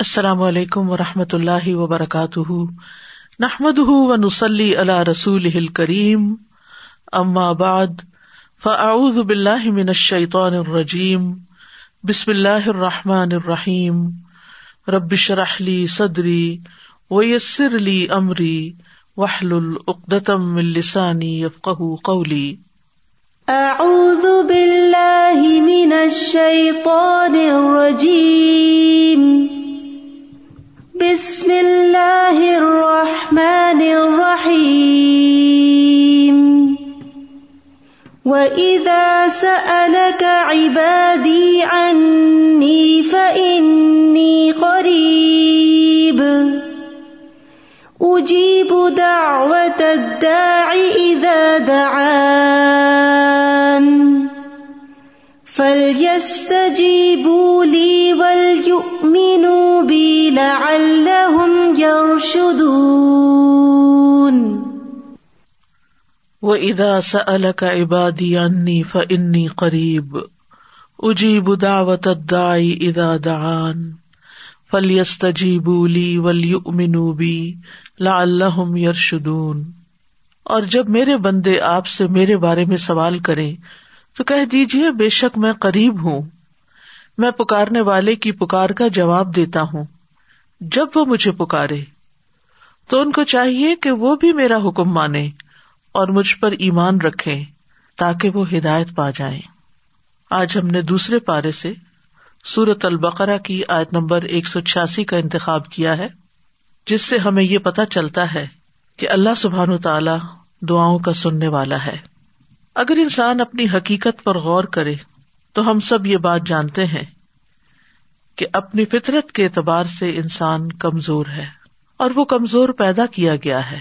السلام علیکم و رحمۃ اللہ وبرکاتہ۔ نحمد و نسلی اللہ رسول کریم ام آباد فعز بلّہ من الشیطان الرجیم۔ بسم اللہ الرحمٰن الرحیم۔ ربش رحلی صدری ویسر علی عمری وحل العقدم السانی یفق قولی۔ اعوذ باللہ من الشیطان الرجیم۔ بسم اللہ الرحمن الرحیم وَإِذَا سَأَلَكَ عِبَادِي عَنِّي فَإِنِّي قَرِيبٌ أُجِيبُ دَعْوَةَ الدَّاعِ إِذَا دَعَانِ فَلْيَسْتَجِيبُوا لِي وَلْيُؤْمِنُوا بِي لَعَلَّهُمْ يَرْشُدُونَ وَإِذَا سَأَلَكَ عِبَادِي عَنِّي فَإِنِّي قَرِيبٌ أُجِيبُ دَعْوَةَ الدَّاعِ إِذَا دَعَانِ فَلْيَسْتَجِيبُوا لِي وَلْيُؤْمِنُوا بِي لَعَلَّهُمْ يَرْشُدُونَ اور جب میرے بندے آپ سے میرے بارے میں سوال کریں تو کہہ دیجیے بے شک میں قریب ہوں۔ میں پکارنے والے کی پکار کا جواب دیتا ہوں۔ جب وہ مجھے پکارے، تو ان کو چاہیے کہ وہ بھی میرا حکم مانے اور مجھ پر ایمان رکھے تاکہ وہ ہدایت پا جائے آج ہم نے دوسرے پارے سے سورت البقرا کی آیت نمبر ایک سو چھیاسی کا انتخاب کیا ہے، جس سے ہمیں یہ پتا چلتا ہے کہ اللہ سبحان تعالی دعاؤں کا سننے والا ہے۔ اگر انسان اپنی حقیقت پر غور کرے، تو ہم سب یہ بات جانتے ہیں کہ اپنی فطرت کے اعتبار سے انسان کمزور ہے اور وہ کمزور پیدا کیا گیا ہے۔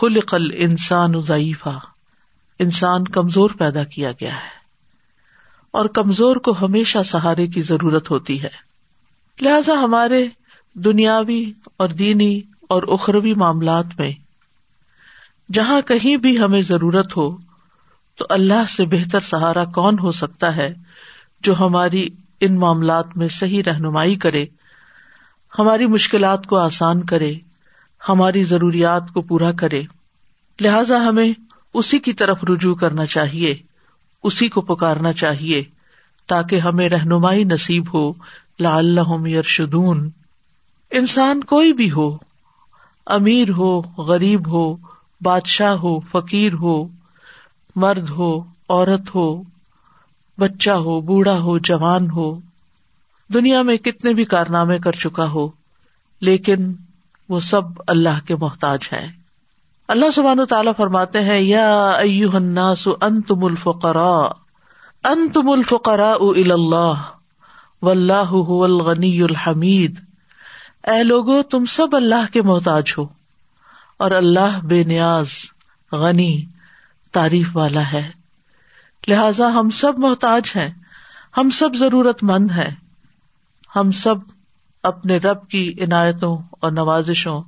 خلقل انسان ضعیفہ انسان کمزور پیدا کیا گیا ہے۔ اور کمزور کو ہمیشہ سہارے کی ضرورت ہوتی ہے۔ لہذا ہمارے دنیاوی اور دینی اور اخروی معاملات میں جہاں کہیں بھی ہمیں ضرورت ہو تو اللہ سے بہتر سہارا کون ہو سکتا ہے جو ہماری ان معاملات میں صحیح رہنمائی کرے؟ ہماری مشکلات کو آسان کرے، ہماری ضروریات کو پورا کرے۔ لہذا ہمیں اسی کی طرف رجوع کرنا چاہیے، اسی کو پکارنا چاہیے، تاکہ ہمیں رہنمائی نصیب ہو لا اللہ یرشدون۔ انسان کوئی بھی ہو، امیر ہو، غریب ہو، بادشاہ ہو، فقیر ہو مرد ہو، عورت ہو، بچہ ہو، بوڑھا ہو، جوان ہو، دنیا میں کتنے بھی کارنامے کر چکا ہو، لیکن وہ سب اللہ کے محتاج ہے اللہ سبحان تعالیٰ فرماتے ہیں، یا الناس انتم الفقراء انتم الفقراء الى اللہ، واللہ هو الغنی الحمید۔ اے لوگو، تم سب اللہ کے محتاج ہو، اور اللہ بے نیاز، غنی تعریف والا ہے۔ لہذا ہم سب محتاج ہیں، ہم سب ضرورت مند ہیں۔ ہم سب اپنے رب کی عنایتوں اور نوازشوں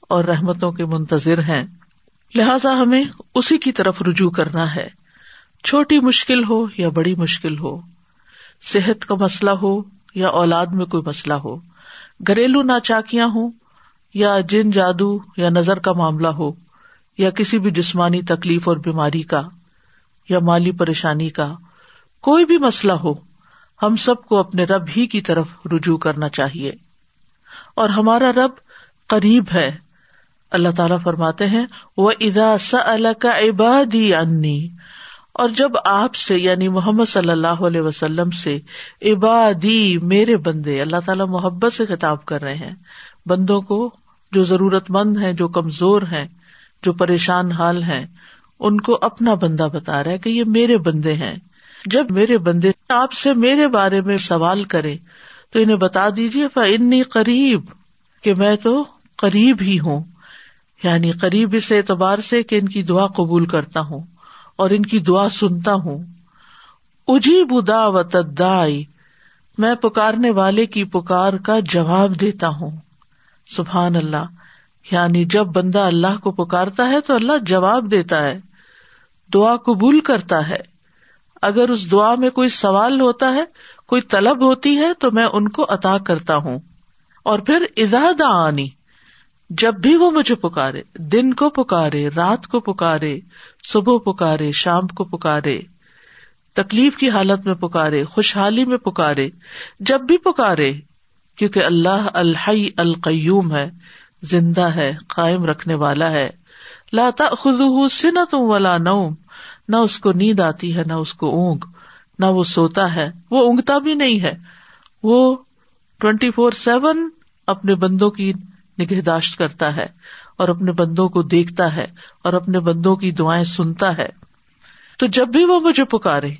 اور رحمتوں کے منتظر ہیں۔ لہذا ہمیں اسی کی طرف رجوع کرنا ہے۔ چھوٹی مشکل ہو یا بڑی مشکل ہو، صحت کا مسئلہ ہو یا اولاد میں کوئی مسئلہ ہو، گھریلو ناچاکیاں ہوں یا جن جادو یا نظر کا معاملہ ہو یا کسی بھی جسمانی تکلیف اور بیماری کا یا مالی پریشانی کا کوئی بھی مسئلہ ہو، ہم سب کو اپنے رب ہی کی طرف رجوع کرنا چاہیے۔ اور ہمارا رب قریب ہے۔ اللہ تعالیٰ فرماتے ہیں وہ ادا س کا عبادی انی اور جب آپ سے یعنی محمد صلی اللہ علیہ وسلم سے، عبادی میرے بندے، اللہ تعالیٰ محبت سے خطاب کر رہے ہیں۔ بندوں کو جو ضرورت مند ہیں، جو کمزور ہیں جو پریشان حال ہیں، ان کو اپنا بندہ بتا رہا ہے کہ یہ میرے بندے ہیں۔ جب میرے بندے آپ سے میرے بارے میں سوال کرے تو انہیں بتا دیجیے انی قریب کہ میں تو قریب ہی ہوں۔ یعنی قریب اس اعتبار سے کہ ان کی دعا قبول کرتا ہوں اور ان کی دعا سنتا ہوں۔ اجی بدا و تدائی میں پکارنے والے کی پکار کا جواب دیتا ہوں۔ سبحان اللہ۔ یعنی جب بندہ اللہ کو پکارتا ہے تو اللہ جواب دیتا ہے، دعا قبول کرتا ہے۔ اگر اس دعا میں کوئی سوال ہوتا ہے، کوئی طلب ہوتی ہے تو میں ان کو عطا کرتا ہوں۔ اور پھر ادا آنی جب بھی وہ مجھے پکارے، دن کو پکارے، رات کو پکارے، صبح پکارے، شام کو پکارے، تکلیف کی حالت میں پکارے، خوشحالی میں پکارے، جب بھی پکارے، کیونکہ اللہ الحی القیوم ہے۔ زندہ ہے، قائم رکھنے والا ہے۔ لاتا خز سنت ولا نوم۔ نہ اس کو نیند آتی ہے، نہ اس کو اونگ۔ نہ وہ سوتا ہے۔ وہ اونگتا بھی نہیں ہے۔ وہ ٹوینٹی فور سیون اپنے بندوں کی نگہداشت کرتا ہے اور اپنے بندوں کو دیکھتا ہے اور اپنے بندوں کی دعائیں سنتا ہے۔ تو جب بھی وہ مجھے پکارے،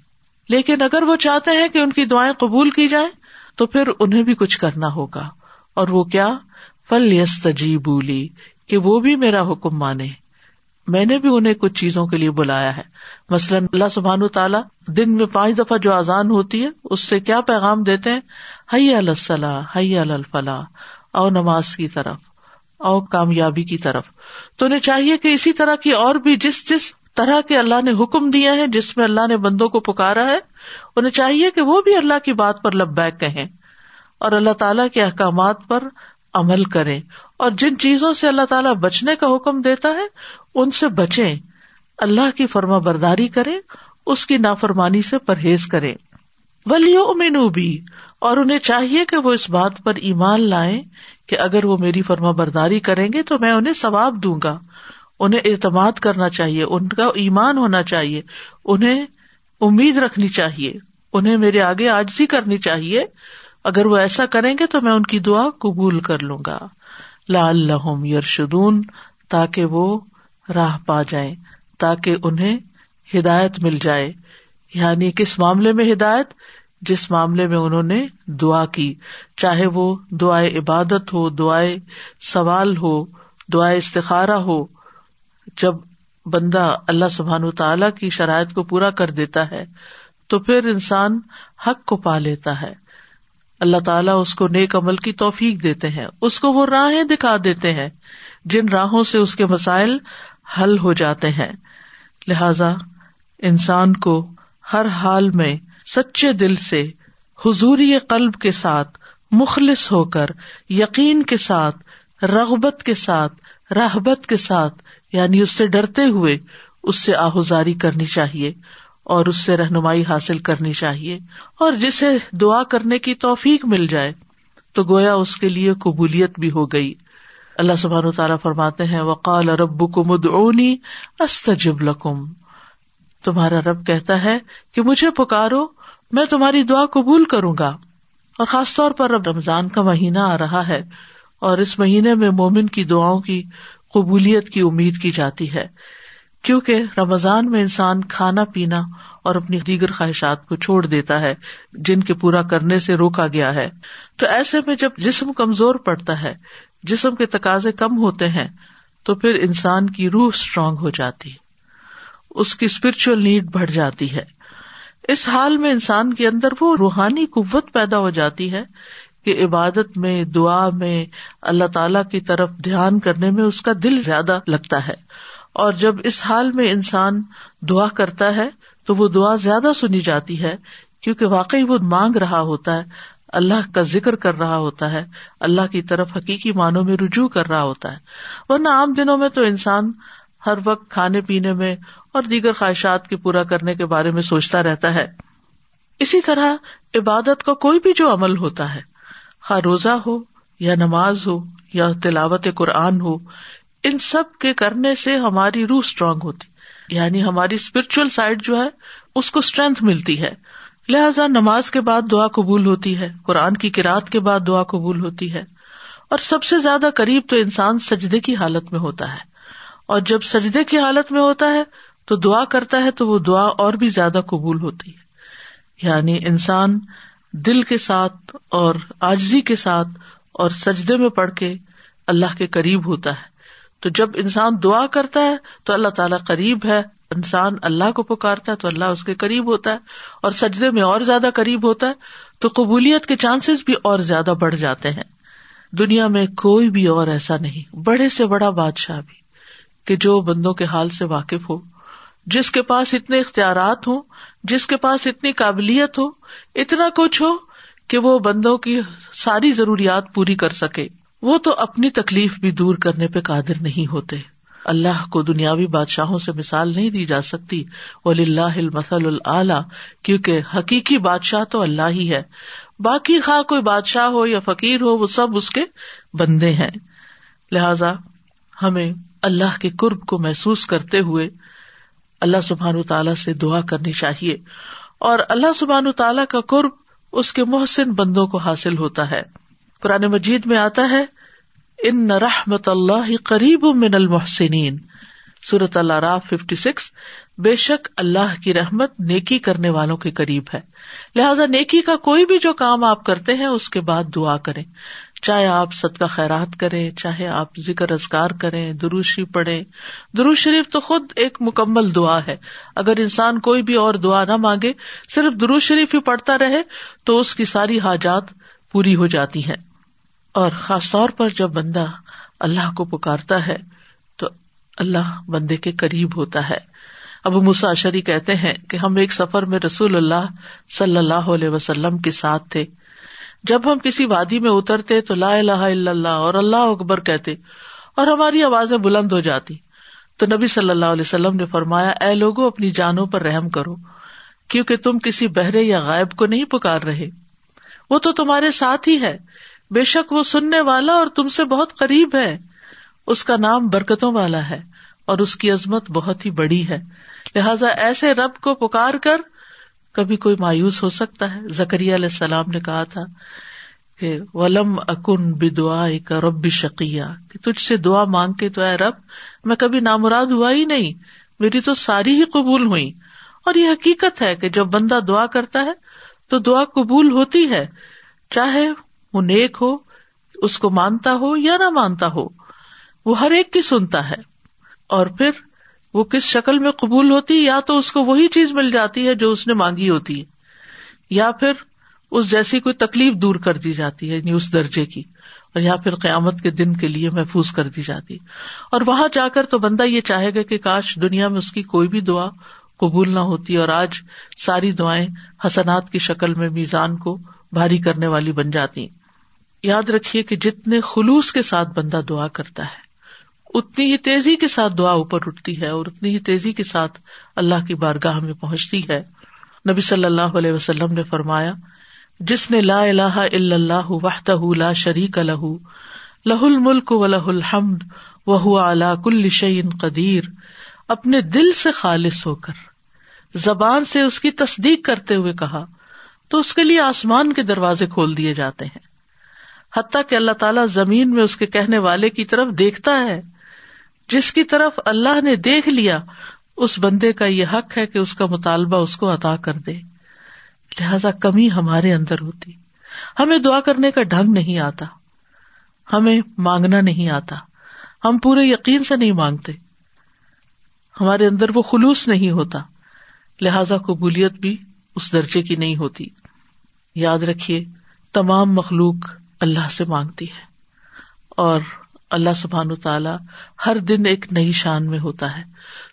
لیکن اگر وہ چاہتے ہیں کہ ان کی دعائیں قبول کی جائیں، تو پھر انہیں بھی کچھ کرنا ہوگا۔ اور وہ کیا؟ فل یس بولی کہ وہ بھی میرا حکم مانے۔ میں نے بھی انہیں کچھ چیزوں کے لیے بلایا ہے۔ مثلاً اللہ سبحان تعالیٰ دن میں پانچ دفعہ جو آزان ہوتی ہے، اس سے کیا پیغام دیتے ہیں؟ حی الصلاح حی الفلاح او نماز کی طرف او کامیابی کی طرف۔ تو انہیں چاہیے کہ اسی طرح کی اور بھی جس جس طرح کے اللہ نے حکم دیا ہے جس میں اللہ نے بندوں کو پکارا ہے، انہیں چاہیے کہ وہ بھی اللہ کی بات پر لب بیک کہیں۔ اور اللہ تعالیٰ کے احکامات پر عمل کریں اور جن چیزوں سے اللہ تعالیٰ بچنے کا حکم دیتا ہے، ان سے بچیں۔ اللہ کی فرما برداری کرے اس کی نافرمانی سے پرہیز کرے ولیو امینو بھی اور انہیں چاہیے کہ وہ اس بات پر ایمان لائیں کہ اگر وہ میری فرما برداری کریں گے تو میں انہیں ثواب دوں گا۔ انہیں اعتماد کرنا چاہیے، ان کا ایمان ہونا چاہیے۔ انہیں امید رکھنی چاہیے۔ انہیں میرے آگے آجزی کرنی چاہیے۔ اگر وہ ایسا کریں گے تو میں ان کی دعا قبول کر لوں گا۔ لال لہم یرشدون، تاکہ وہ راہ پا جائیں، تاکہ انہیں ہدایت مل جائے۔ یعنی کس معاملے میں ہدایت؟ جس معاملے میں انہوں نے دعا کی۔ چاہے وہ دعائے عبادت ہو، دعائے سوال ہو، دعائے استخارا ہو، جب بندہ اللہ سبحان تعالی کی شرائط کو پورا کر دیتا ہے، تو پھر انسان حق کو پا لیتا ہے۔ اللہ تعالیٰ اس کو نیک عمل کی توفیق دیتے ہیں۔ اس کو وہ راہیں دکھا دیتے ہیں جن راہوں سے اس کے مسائل حل ہو جاتے ہیں۔ لہذا انسان کو ہر حال میں سچے دل سے حضوری قلب کے ساتھ مخلص ہو کر، یقین کے ساتھ، رغبت کے ساتھ رحبت کے ساتھ یعنی اس سے ڈرتے ہوئے اس سے آہذاری کرنی چاہیے۔ اور اس سے رہنمائی حاصل کرنی چاہیے اور جسے دعا کرنے کی توفیق مل جائے تو گویا اس کے لیے قبولیت بھی ہو گئی۔ اللہ سبحان تعالیٰ فرماتے ہیں، وقال رب کو مدعونی استجب لکم تمہارا رب کہتا ہے کہ مجھے پکارو، میں تمہاری دعا قبول کروں گا۔ اور خاص طور پر اب رمضان کا مہینہ آ رہا ہے اور اس مہینے میں مومن کی دعاؤں کی قبولیت کی امید کی جاتی ہے۔ کیونکہ رمضان میں انسان کھانا پینا اور اپنی دیگر خواہشات کو چھوڑ دیتا ہے، جن کے پورا کرنے سے روکا گیا ہے۔ تو ایسے میں جب جسم کمزور پڑتا ہے، جسم کے تقاضے کم ہوتے ہیں، تو پھر انسان کی روح اسٹرانگ ہو جاتی اس کی اسپرچل نیڈ بڑھ جاتی ہے۔ اس حال میں انسان کے اندر وہ روحانی قوت پیدا ہو جاتی ہے کہ عبادت میں، دعا میں، اللہ تعالی کی طرف دھیان کرنے میں اس کا دل زیادہ لگتا ہے۔ اور جب اس حال میں انسان دعا کرتا ہے تو وہ دعا زیادہ سنی جاتی ہے، کیونکہ واقعی وہ مانگ رہا ہوتا ہے، اللہ کا ذکر کر رہا ہوتا ہے، اللہ کی طرف حقیقی معنوں میں رجوع کر رہا ہوتا ہے۔ ورنہ عام دنوں میں تو انسان ہر وقت کھانے پینے میں اور دیگر خواہشات کے پورا کرنے کے بارے میں سوچتا رہتا ہے۔ اسی طرح عبادت کا کوئی بھی جو عمل ہوتا ہے، خواہ روزہ ہو یا نماز ہو یا تلاوت قرآن ہو ان سب کے کرنے سے ہماری روح اسٹرانگ ہوتی یعنی ہماری اسپرچل سائڈ جو ہے، اس کو اسٹرینتھ ملتی ہے۔ لہذا نماز کے بعد دعا قبول ہوتی ہے، قرآن کی کراط کے بعد دعا قبول ہوتی ہے۔ اور سب سے زیادہ قریب تو انسان سجدے کی حالت میں ہوتا ہے۔ اور جب سجدے کی حالت میں ہوتا ہے، تو دعا کرتا ہے تو وہ دعا اور بھی زیادہ قبول ہوتی ہے۔ یعنی انسان دل کے ساتھ اور آجزی کے ساتھ اور سجدے میں پڑھ کے اللہ کے قریب ہوتا ہے۔ تو جب انسان دعا کرتا ہے تو اللہ تعالیٰ قریب ہے، انسان اللہ کو پکارتا ہے تو اللہ اس کے قریب ہوتا ہے، اور سجدے میں اور زیادہ قریب ہوتا ہے تو قبولیت کے چانسز بھی اور زیادہ بڑھ جاتے ہیں۔ دنیا میں کوئی بھی اور ایسا نہیں، بڑے سے بڑا بادشاہ بھی، کہ جو بندوں کے حال سے واقف ہو، جس کے پاس اتنے اختیارات ہوں، جس کے پاس اتنی قابلیت ہو، اتنا کچھ ہو، کہ وہ بندوں کی ساری ضروریات پوری کر سکے۔ وہ تو اپنی تکلیف بھی دور کرنے پہ قادر نہیں ہوتے۔ اللہ کو دنیاوی بادشاہوں سے مثال نہیں دی جا سکتی۔ ولی اللہ المسل العلی کیونکہ حقیقی بادشاہ تو اللہ ہی ہے۔ باقی خواہ کوئی بادشاہ ہو یا فقیر ہو، وہ سب اس کے بندے ہیں۔ لہذا ہمیں اللہ کے قرب کو محسوس کرتے ہوئے اللہ سبحان تعالیٰ سے دعا کرنی چاہیے۔ اور اللہ سبحان تعالیٰ کا قرب اس کے محسن بندوں کو حاصل ہوتا ہے۔ قرآن مجید میں آتا ہے، ان رحمت اللہ قریب من المحسنین. صورت اللہ راف ففٹی سکس بے شک اللہ کی رحمت نیکی کرنے والوں کے قریب ہے۔ لہذا نیکی کا کوئی بھی جو کام آپ کرتے ہیں، اس کے بعد دعا کریں۔ چاہے آپ سد کا خیرات کریں، چاہے آپ ذکر ازگار کریں، دروشی پڑھیں۔ دروش شریف تو خود ایک مکمل دعا ہے۔ اگر انسان کوئی بھی اور دعا نہ مانگے، صرف دروش شریف ہی پڑھتا رہے، تو اس کی ساری حاجات پوری ہو جاتی ہیں۔ اور خاص طور پر جب بندہ اللہ کو پکارتا ہے، تو اللہ بندے کے قریب ہوتا ہے۔ ابو مساشری کہتے ہیں کہ ہم ایک سفر میں رسول اللہ صلی اللہ علیہ وسلم کے ساتھ تھے۔ جب ہم کسی وادی میں اترتے تو لا الہ الا اللہ اور اللہ اکبر کہتے اور ہماری آوازیں بلند ہو جاتی۔ تو نبی صلی اللہ علیہ وسلم نے فرمایا، اے لوگوں اپنی جانوں پر رحم کرو، کیونکہ تم کسی بہرے یا غائب کو نہیں پکار رہے۔ وہ تو تمہارے ساتھ ہی ہے۔ بے شک وہ سننے والا اور تم سے بہت قریب ہے۔ اس کا نام برکتوں والا ہے اور اس کی عظمت بہت ہی بڑی ہے۔ لہذا ایسے رب کو پکار کر کبھی کوئی مایوس ہو سکتا ہے۔ زکری علیہ السلام نے کہا تھا کہ ولم اکن بدعا کا رب شکیہ کہ تجھ سے دعا مانگ کے تو اے رب، میں کبھی نامراد ہوا ہی نہیں، میری تو ساری ہی قبول ہوئی۔ اور یہ حقیقت ہے کہ جب بندہ دعا کرتا ہے تو دعا قبول ہوتی ہے، چاہے وہ نیک ہو، اس کو مانتا ہو یا نہ مانتا ہو، وہ ہر ایک کی سنتا ہے۔ اور پھر وہ کس شکل میں قبول ہوتی، یا تو اس کو وہی چیز مل جاتی ہے جو اس نے مانگی ہوتی ہے، یا پھر اس جیسی کوئی تکلیف دور کر دی جاتی ہے یعنی اس درجے کی، اور یا پھر قیامت کے دن کے لیے محفوظ کر دی جاتی۔ اور وہاں جا کر تو بندہ یہ چاہے گا کہ کاش دنیا میں اس کی کوئی بھی دعا قبول نہ ہوتی، اور آج ساری دعائیں حسنات کی شکل میں میزان کو بھاری کرنے والی بن جاتی۔ یاد رکھیے کہ جتنے خلوص کے ساتھ بندہ دعا کرتا ہے، اتنی ہی تیزی کے ساتھ دعا اوپر اٹھتی ہے اور اتنی ہی تیزی کے ساتھ اللہ کی بارگاہ میں پہنچتی ہے۔ نبی صلی اللہ علیہ وسلم نے فرمایا، جس نے لا الہ الا اللہ وحدہ لا شریک لہ لہ الملک و لہ الحمد وہ اعلی کل شعین قدیر، اپنے دل سے خالص ہو کر، زبان سے اس کی تصدیق کرتے ہوئے کہا تو اس کے لیے آسمان کے دروازے کھول دیے جاتے ہیں۔ حتیٰ کہ اللہ تعالیٰ زمین میں اس کے کہنے والے کی طرف دیکھتا ہے۔ جس کی طرف اللہ نے دیکھ لیا، اس بندے کا یہ حق ہے کہ اس کا مطالبہ اس کو عطا کر دے۔ لہذا کمی ہمارے اندر ہوتی۔ ہمیں دعا کرنے کا ڈھنگ نہیں آتا۔ ہمیں مانگنا نہیں آتا۔ ہم پورے یقین سے نہیں مانگتے۔ ہمارے اندر وہ خلوص نہیں ہوتا۔ لہذا قبولیت بھی اس درجے کی نہیں ہوتی۔ یاد رکھیے، تمام مخلوق اللہ سے مانگتی ہے اور اللہ سبحان تعالیٰ ہر دن ایک نئی شان میں ہوتا ہے۔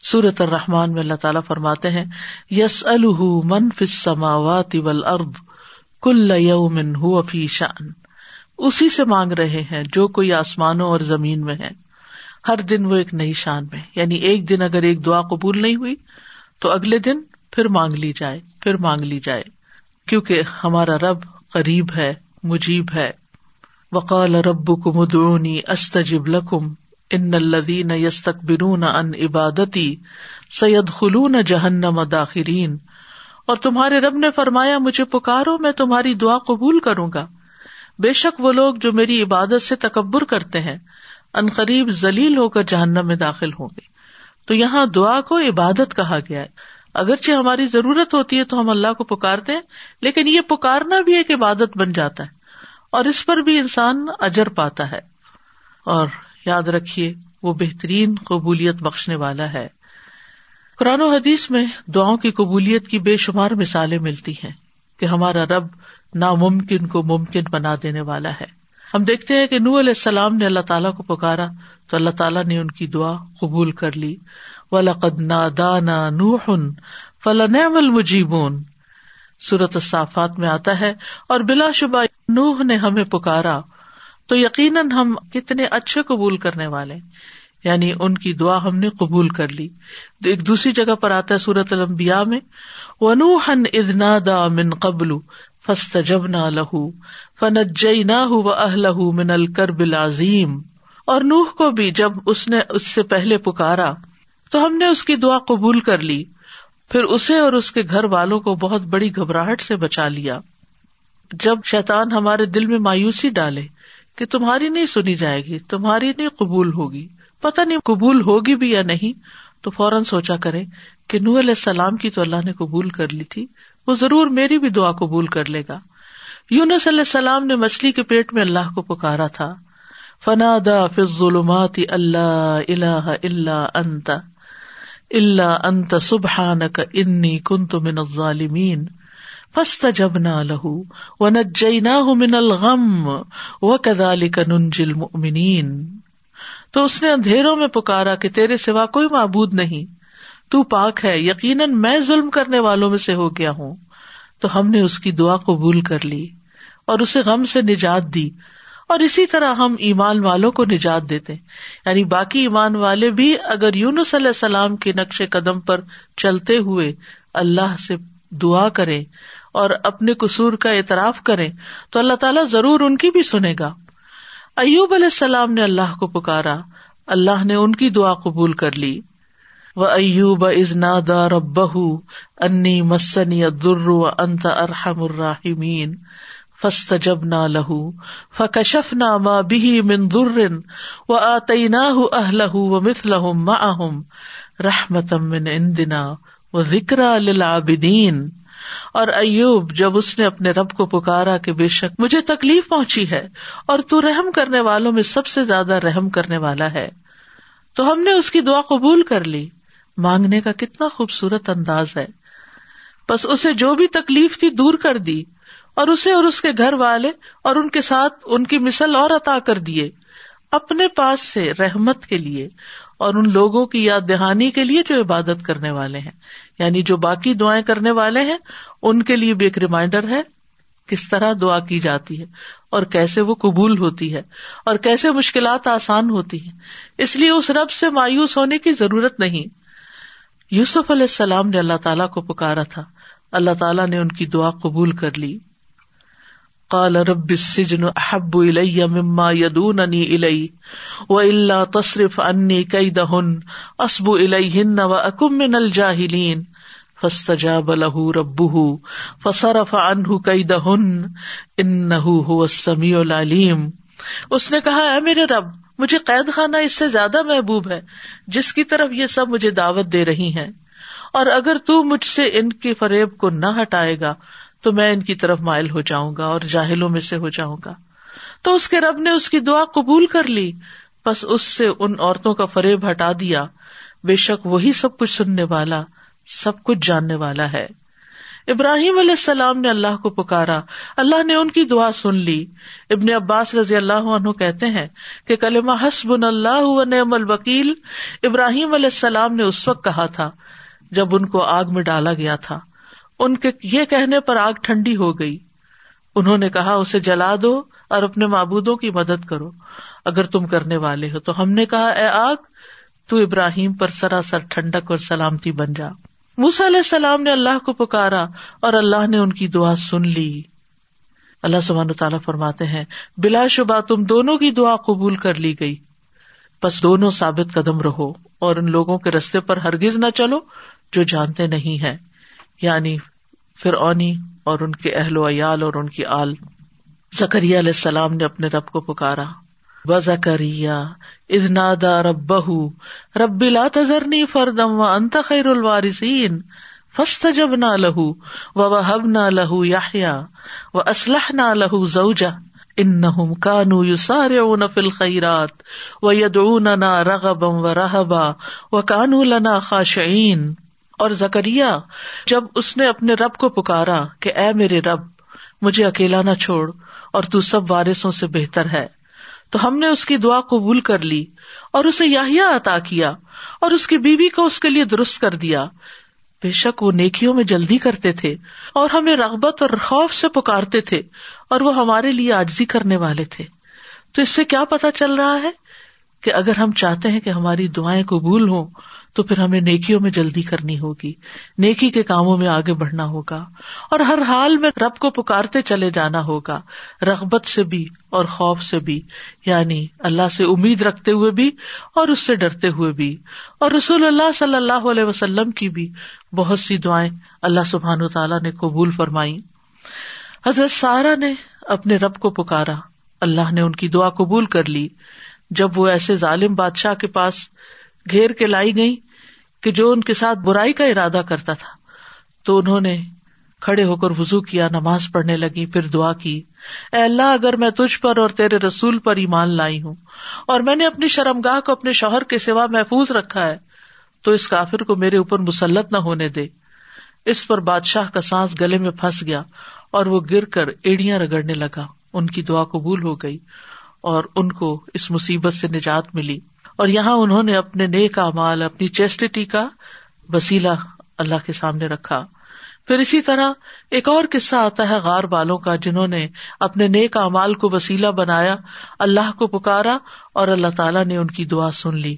سورت الرحمان میں اللہ تعالیٰ فرماتے ہیں یس من فماوات ارب کل یومن ہو فی شان اسی سے مانگ رہے ہیں جو کوئی آسمانوں اور زمین میں ہے۔ ہر دن وہ ایک نئی شان میں یعنی ایک دن اگر ایک دعا قبول نہیں ہوئی تو اگلے دن پھر مانگ لی جائے، پھر مانگ لی جائے۔ کیونکہ ہمارا رب قریب ہے، مجیب ہے۔ وقال رب کم ادونی استجب لکم ان الدین یستک برون ان عبادتی سید خلون جہنم داخرین اور تمہارے رب نے فرمایا، مجھے پکارو، میں تمہاری دعا قبول کروں گا۔ بے شک وہ لوگ جو میری عبادت سے تکبر کرتے ہیں، ان قریب ذلیل ہو کر جہنم میں داخل ہوں گے۔ تو یہاں دعا کو عبادت کہا گیا ہے۔ اگرچہ ہماری ضرورت ہوتی ہے تو ہم اللہ کو پکارتے ہیں، لیکن یہ پکارنا بھی ایک عبادت بن جاتا ہے۔ اور اس پر بھی انسان اجر پاتا ہے۔ اور یاد رکھیے، وہ بہترین قبولیت بخشنے والا ہے۔ قرآن و حدیث میں دعاؤں کی قبولیت کی بے شمار مثالیں ملتی ہیں کہ ہمارا رب ناممکن کو ممکن بنا دینے والا ہے۔ ہم دیکھتے ہیں کہ نو علیہ السلام نے اللہ تعالیٰ کو پکارا تو اللہ تعالیٰ نے ان کی دعا قبول کر لی۔ و لقد نا دانا نو فلاں مجیبون صورت صافات میں آتا ہے اور بلا شبہ نوح نے ہمیں پکارا، تو یقیناً ہم کتنے اچھے قبول کرنے والے۔ یعنی ان کی دعا ہم نے قبول کر لی۔ ایک دوسری جگہ پر آتا ہے سورت المبیا میں ونوحن ادنا دا من قبل فسط جب نہ لہو فن جئی نہ اہل من الکرب العظیم اور نوح کو بھی جب اس نے اس سے پہلے پکارا، تو ہم نے اس کی دعا قبول کر لی۔ پھر اسے اور اس کے گھر والوں کو بہت بڑی گھبراہٹ سے بچا لیا۔ جب شیطان ہمارے دل میں مایوسی ڈالے کہ تمہاری نہیں سنی جائے گی، تمہاری نہیں قبول ہوگی پتا نہیں قبول ہوگی بھی یا نہیں، تو فوراً سوچا کرے کہ نور علیہ السلام کی تو اللہ نے قبول کر لی تھی، وہ ضرور میری بھی دعا قبول کر لے گا۔ یونس علیہ السلام نے مچھلی کے پیٹ میں اللہ کو پکارا تھا۔ فنا دا ظلمات اللہ اللہ اللہ انت۔ اللہ انت سبحان کا انی کن تو من ظالمین فسط جب نہ لہو و نجئی نہ من الغم و کدال کا ننجل تو اس نے اندھیروں میں پکارا کہ تیرے سوا کوئی معبود نہیں، تو پاک ہے، یقیناً میں ظلم کرنے والوں میں سے ہو گیا ہوں۔ تو ہم نے اس کی دعا قبول کر لی اور اسے غم سے نجات دی۔ اور اسی طرح ہم ایمان والوں کو نجات دیتے یعنی باقی ایمان والے بھی اگر یونس علیہ السلام کے نقش قدم پر چلتے ہوئے اللہ سے دعا کرے اور اپنے قصور کا اعتراف کرے تو اللہ تعالیٰ ضرور ان کی بھی سنے گا۔ ایوب علیہ السلام نے اللہ کو پکارا، اللہ نے ان کی دعا قبول کر لی۔ وہ ایوب از نادا رب انی مسنی در انت ارحم الراحمین فسط جب نہ لہو فکشف نہ ماں بھی من و آئی نہ و مت لہم ماہم رحمتم من اندنا و ذکر للعابدین۔ اور ایوب، جب اس نے اپنے رب کو پکارا کہ بے شک مجھے تکلیف پہنچی ہے اور تو رحم کرنے والوں میں سب سے زیادہ رحم کرنے والا ہے، تو ہم نے اس کی دعا قبول کر لی۔ مانگنے کا کتنا خوبصورت انداز ہے۔ بس اسے جو بھی تکلیف تھی دور کر دی۔ اور اسے اور اس کے گھر والے اور ان کے ساتھ ان کی مثل اور عطا کر دیے اپنے پاس سے رحمت کے لیے اور ان لوگوں کی یاد دہانی کے لیے جو عبادت کرنے والے ہیں۔ یعنی جو باقی دعائیں کرنے والے ہیں، ان کے لیے بھی ایک ریمائنڈر ہے کس طرح دعا کی جاتی ہے اور کیسے وہ قبول ہوتی ہے اور کیسے مشکلات آسان ہوتی ہیں۔ اس لیے اس رب سے مایوس ہونے کی ضرورت نہیں۔ یوسف علیہ السلام نے اللہ تعالیٰ کو پکارا تھا۔ اللہ تعالیٰ نے ان کی دعا قبول کر لی۔ قال رب السجن احب الي مما يدونني الي والا تصرف عني كيدهن اصب اليهن واكن من الجاهلين. فاستجاب له ربه، فصرف عنه كيدهن انه هو السميع العليم. اس نے کہا، اے میرے رب، مجھے قید خانہ اس سے زیادہ محبوب ہے، جس کی طرف یہ سب مجھے دعوت دے رہی ہیں۔ اور اگر تو مجھ سے ان کے فریب کو نہ ہٹائے گا تو میں ان کی طرف مائل ہو جاؤں گا اور جاہلوں میں سے ہو جاؤں گا۔ تو اس کے رب نے اس کی دعا قبول کر لی۔ بس اس سے ان عورتوں کا فریب ہٹا دیا۔ بے شک وہی سب کچھ سننے والا، سب کچھ جاننے والا ہے۔ ابراہیم علیہ السلام نے اللہ کو پکارا۔ اللہ نے ان کی دعا سن لی۔ ابن عباس رضی اللہ عنہ کہتے ہیں کہ کلمہ حسب اللہ و نعم الوکیل ابراہیم علیہ السلام نے اس وقت کہا تھا جب ان کو آگ میں ڈالا گیا تھا۔ ان کے یہ کہنے پر آگ ٹھنڈی ہو گئی۔ انہوں نے کہا، اسے جلا دو اور اپنے معبودوں کی مدد کرو۔ اگر تم کرنے والے ہو تو ہم نے کہا، اے آگ، تو ابراہیم پر سراسر ٹھنڈک اور سلامتی بن جا۔ موسا علیہ السلام نے اللہ کو پکارا اور اللہ نے ان کی دعا سن لی۔ اللہ سبحانہ تعالیٰ فرماتے ہیں، بلا شبہ تم دونوں کی دعا قبول کر لی گئی۔ بس دونوں ثابت قدم رہو اور ان لوگوں کے رستے پر ہرگز نہ چلو جو جانتے نہیں ہے یعنی پھر اونی اور ان کے اہل و عیال اور ان کی آل۔ زکری علیہ السلام نے اپنے رب کو پکارا۔ و زکریہ ادنادا رب رب لا تذرنی فردم و انت خیر الوارثین فسط جب نہ لہو و وحب نہ لہو یا و اسلح نہ لہو زوجا ان کانو یو سارے فل خیرات و ید نہ رغبم و رحبا و کانو لنا خاشعین۔ اور زکریہ جب اس نے اپنے رب کو پکارا کہ اے میرے رب، مجھے اکیلا نہ چھوڑ اور تو سب وارثوں سے بہتر ہے، تو ہم نے اس کی دعا قبول کر لی اور اسے یاہیا عطا کیا اور اس کی بیوی کو اس کے لیے درست کر دیا۔ بے شک وہ نیکیوں میں جلدی کرتے تھے اور ہمیں رغبت اور خوف سے پکارتے تھے اور وہ ہمارے لیے آجزی کرنے والے تھے۔ تو اس سے کیا پتا چل رہا ہے کہ اگر ہم چاہتے ہیں کہ ہماری دعائیں قبول ہوں تو پھر ہمیں نیکیوں میں جلدی کرنی ہوگی۔ نیکی کے کاموں میں آگے بڑھنا ہوگا۔ اور ہر حال میں رب کو پکارتے چلے جانا ہوگا۔ رغبت سے بھی اور خوف سے بھی۔ یعنی اللہ سے امید رکھتے ہوئے بھی اور اس سے ڈرتے ہوئے بھی۔ اور رسول اللہ صلی اللہ علیہ وسلم کی بھی بہت سی دعائیں اللہ سبحان تعالیٰ نے قبول فرمائی حضرت سارا نے اپنے رب کو پکارا۔ اللہ نے ان کی دعا قبول کر لی۔ جب وہ ایسے ظالم بادشاہ کے پاس گھیر کے لائی گئی کہ جو ان کے ساتھ برائی کا ارادہ کرتا تھا۔ تو انہوں نے کھڑے ہو کر وزو کیا، نماز پڑھنے لگی پھر دعا کی۔ اے اللہ، اگر میں تجھ پر اور تیرے رسول پر ایمان لائی ہوں اور میں نے اپنی شرمگاہ کو اپنے شوہر کے سوا محفوظ رکھا ہے، تو اس کافر کو میرے اوپر مسلط نہ ہونے دے۔ اس پر بادشاہ کا سانس گلے میں پھنس گیا اور وہ گر کر ایڑیاں رگڑنے لگا۔ ان کی دعا قبول ہو گئی اور ان کو اس مصیبت سے نجات ملی۔ اور یہاں انہوں نے اپنے نیک مال اپنی چیسٹی کا وسیلہ اللہ کے سامنے رکھا۔ پھر اسی طرح ایک اور قصہ آتا ہے غار والوں کا، جنہوں نے اپنے نیک امال کو وسیلہ بنایا، اللہ کو پکارا اور اللہ تعالیٰ نے ان کی دعا سن لی۔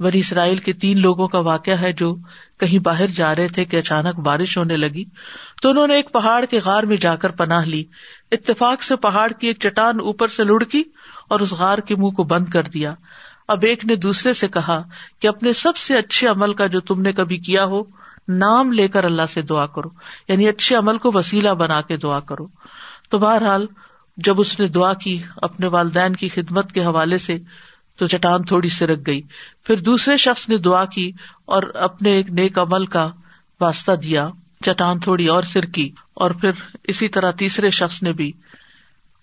بنی اسرائیل کے تین لوگوں کا واقعہ ہے جو کہیں باہر جا رہے تھے کہ اچانک بارش ہونے لگی۔ تو انہوں نے ایک پہاڑ کے غار میں جا کر پناہ لی۔ اتفاق سے پہاڑ کی ایک چٹان اوپر سے لڑکی اور اس غار کے منہ کو بند کر دیا۔ اب ایک نے دوسرے سے کہا کہ اپنے سب سے اچھے عمل کا جو تم نے کبھی کیا ہو، نام لے کر اللہ سے دعا کرو۔ یعنی اچھے عمل کو وسیلہ بنا کے دعا کرو۔ تو بہرحال جب اس نے دعا کی اپنے والدین کی خدمت کے حوالے سے، تو چٹان تھوڑی سی رکھ گئی۔ پھر دوسرے شخص نے دعا کی اور اپنے ایک نیک عمل کا واسطہ دیا۔ چٹان تھوڑی اور سر کی اور پھر اسی طرح تیسرے شخص نے بھی۔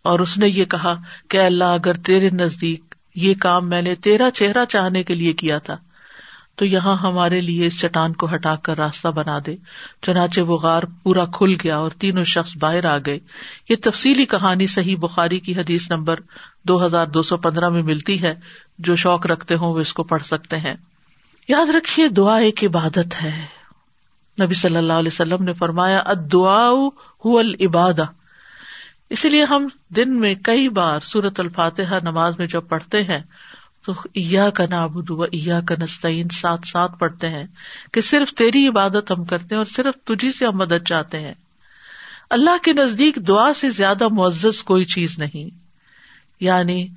اور اس نے یہ کہا کہ اللہ، اگر تیرے نزدیک یہ کام میں نے تیرا چہرہ چاہنے کے لیے کیا تھا۔ تو یہاں ہمارے لیے اس چٹان کو ہٹا کر راستہ بنا دے۔ چنانچہ وہ غار پورا کھل گیا اور تینوں شخص باہر آ گئے۔ یہ تفصیلی کہانی صحیح بخاری کی حدیث نمبر دو ہزار دو سو پندرہ میں ملتی ہے۔ جو شوق رکھتے ہوں وہ اس کو پڑھ سکتے ہیں۔ یاد رکھیے دعا ایک عبادت ہے۔ نبی صلی اللہ علیہ وسلم نے فرمایا دعا العباد اسی لیے ہم دن میں کئی بار سورت الفاتحہ نماز میں جب پڑھتے ہیں، تو ایا کا نابود و ایا کا نستعین ساتھ ساتھ پڑھتے ہیں کہ صرف تیری عبادت ہم کرتے ہیں اور صرف تجھی سے ہم مدد چاہتے ہیں۔ اللہ کے نزدیک دعا سے زیادہ معزز کوئی چیز نہیں۔ یعنی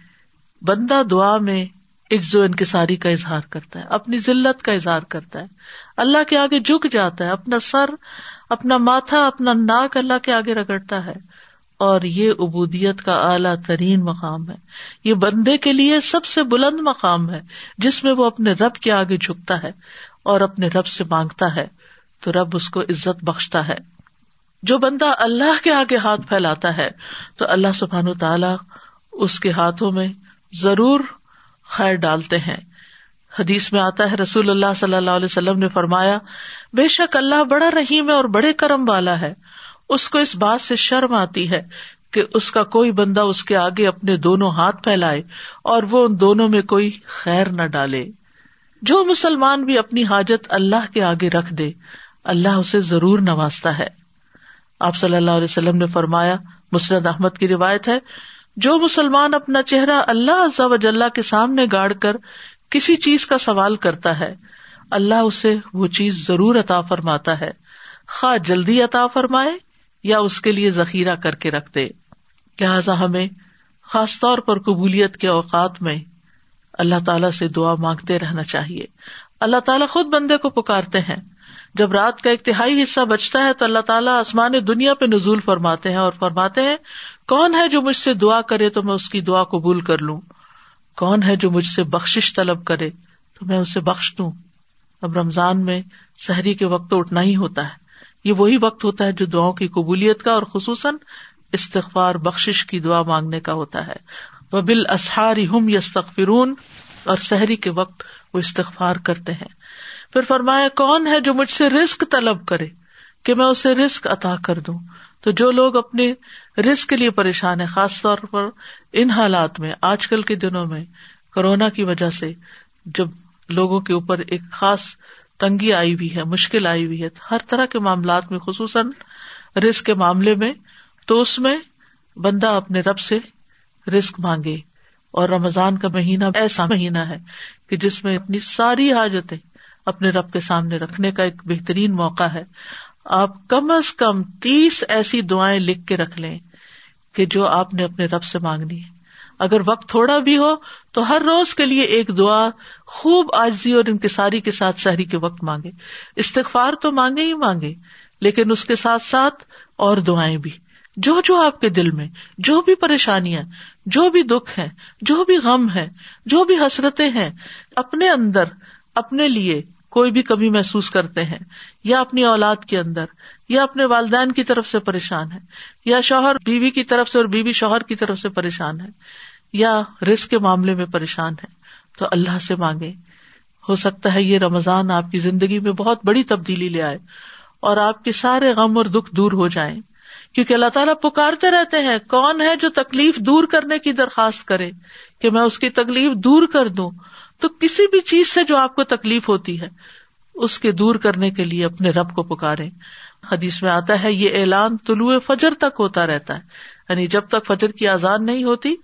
بندہ دعا میں عز و انکساری کا اظہار کرتا ہے، اپنی ذلت کا اظہار کرتا ہے۔ اللہ کے آگے جھک جاتا ہے، اپنا سر، اپنا ماتھا، اپنا ناک اللہ کے آگے رگڑتا ہے۔ اور یہ ابودیت کا اعلیٰ ترین مقام ہے۔ یہ بندے کے لیے سب سے بلند مقام ہے، جس میں وہ اپنے رب کے آگے جھکتا ہے اور اپنے رب سے مانگتا ہے، تو رب اس کو عزت بخشتا ہے۔ جو بندہ اللہ کے آگے ہاتھ پھیلاتا ہے، تو اللہ سبحان و تعالی اس کے ہاتھوں میں ضرور خیر ڈالتے ہیں۔ حدیث میں آتا ہے، رسول اللہ صلی اللہ علیہ وسلم نے فرمایا، بے شک اللہ بڑا رحیم ہے اور بڑے کرم والا ہے۔ اس کو اس بات سے شرم آتی ہے کہ اس کا کوئی بندہ اس کے آگے اپنے دونوں ہاتھ پھیلائے اور وہ ان دونوں میں کوئی خیر نہ ڈالے۔ جو مسلمان بھی اپنی حاجت اللہ کے آگے رکھ دے، اللہ اسے ضرور نوازتا ہے۔ آپ صلی اللہ علیہ وسلم نے فرمایا مسرد احمد کی روایت ہے، جو مسلمان اپنا چہرہ اللہ وجاللہ کے سامنے گاڑ کر کسی چیز کا سوال کرتا ہے، اللہ اسے وہ چیز ضرور عطا فرماتا ہے۔ خواہ جلدی عطا فرمائے یا اس کے لیے ذخیرہ کر کے رکھ دے لہٰذا ہمیں خاص طور پر قبولیت کے اوقات میں اللہ تعالی سے دعا مانگتے رہنا چاہیے۔ اللہ تعالیٰ خود بندے کو پکارتے ہیں۔ جب رات کا ایک تہائی حصہ بچتا ہے تو اللہ تعالیٰ آسمان دنیا پہ نزول فرماتے ہیں اور فرماتے ہیں، کون ہے جو مجھ سے دعا کرے تو میں اس کی دعا قبول کر لوں؟ کون ہے جو مجھ سے بخش طلب کرے تو میں اسے بخش دوں؟ اب رمضان میں سحری کے وقت تو اٹھنا ہی ہوتا ہے۔ یہ وہی وقت ہوتا ہے جو دعاؤں کی قبولیت کا اور خصوصاً استغفار بخش کی دعا مانگنے کا ہوتا ہے۔ وہ بال ہم یستغفرون، اور سحری کے وقت وہ استغفار کرتے ہیں۔ پھر فرمایا، کون ہے جو مجھ سے رسک طلب کرے کہ میں اسے رسک عطا کر دوں؟ تو جو لوگ اپنے رسک کے لیے پریشان ہے خاص طور پر ان حالات میں، آج کل کے دنوں میں کورونا کی وجہ سے، جب لوگوں کے اوپر ایک خاص تنگی آئی ہوئی ہے، مشکل آئی ہوئی ہے۔ ہر طرح کے معاملات میں، خصوصاً رسک کے معاملے میں، تو اس میں بندہ اپنے رب سے رسک مانگے۔ اور رمضان کا مہینہ ایسا مہینہ ہے کہ جس میں اپنی ساری حاجتیں اپنے رب کے سامنے رکھنے کا ایک بہترین موقع ہے۔ آپ کم از کم تیس ایسی دعائیں لکھ کے رکھ لیں کہ جو آپ نے اپنے رب سے مانگنی ہے۔ اگر وقت تھوڑا بھی ہو تو ہر روز کے لیے ایک دعا خوب آجزی اور انکساری کے ساتھ شہری کے وقت مانگے۔ استغفار تو مانگے ہی مانگے، لیکن اس کے ساتھ ساتھ اور دعائیں بھی۔ جو جو آپ کے دل میں جو بھی پریشانیاں، جو بھی دکھ ہے جو بھی غم ہے جو بھی حسرتیں ہیں، اپنے اندر، اپنے لیے کوئی بھی کمی محسوس کرتے ہیں، یا اپنی اولاد کے اندر، یا اپنے والدین کی طرف سے پریشان ہے یا شوہر بیوی کی طرف سے اور بیوی شوہر کی طرف سے پریشان ہے یا رسک کے معاملے میں پریشان ہے تو اللہ سے مانگے۔ ہو سکتا ہے یہ رمضان آپ کی زندگی میں بہت بڑی تبدیلی لے آئے اور آپ کے سارے غم اور دکھ دور ہو جائیں۔ کیونکہ اللہ تعالیٰ پکارتے رہتے ہیں، کون ہے جو تکلیف دور کرنے کی درخواست کرے کہ میں اس کی تکلیف دور کر دوں؟ تو کسی بھی چیز سے جو آپ کو تکلیف ہوتی ہے، اس کے دور کرنے کے لیے اپنے رب کو پکارے۔ حدیث میں آتا ہے، یہ اعلان طلوع فجر تک ہوتا رہتا ہے یعنی جب تک فجر کی آزاد نہیں ہوتی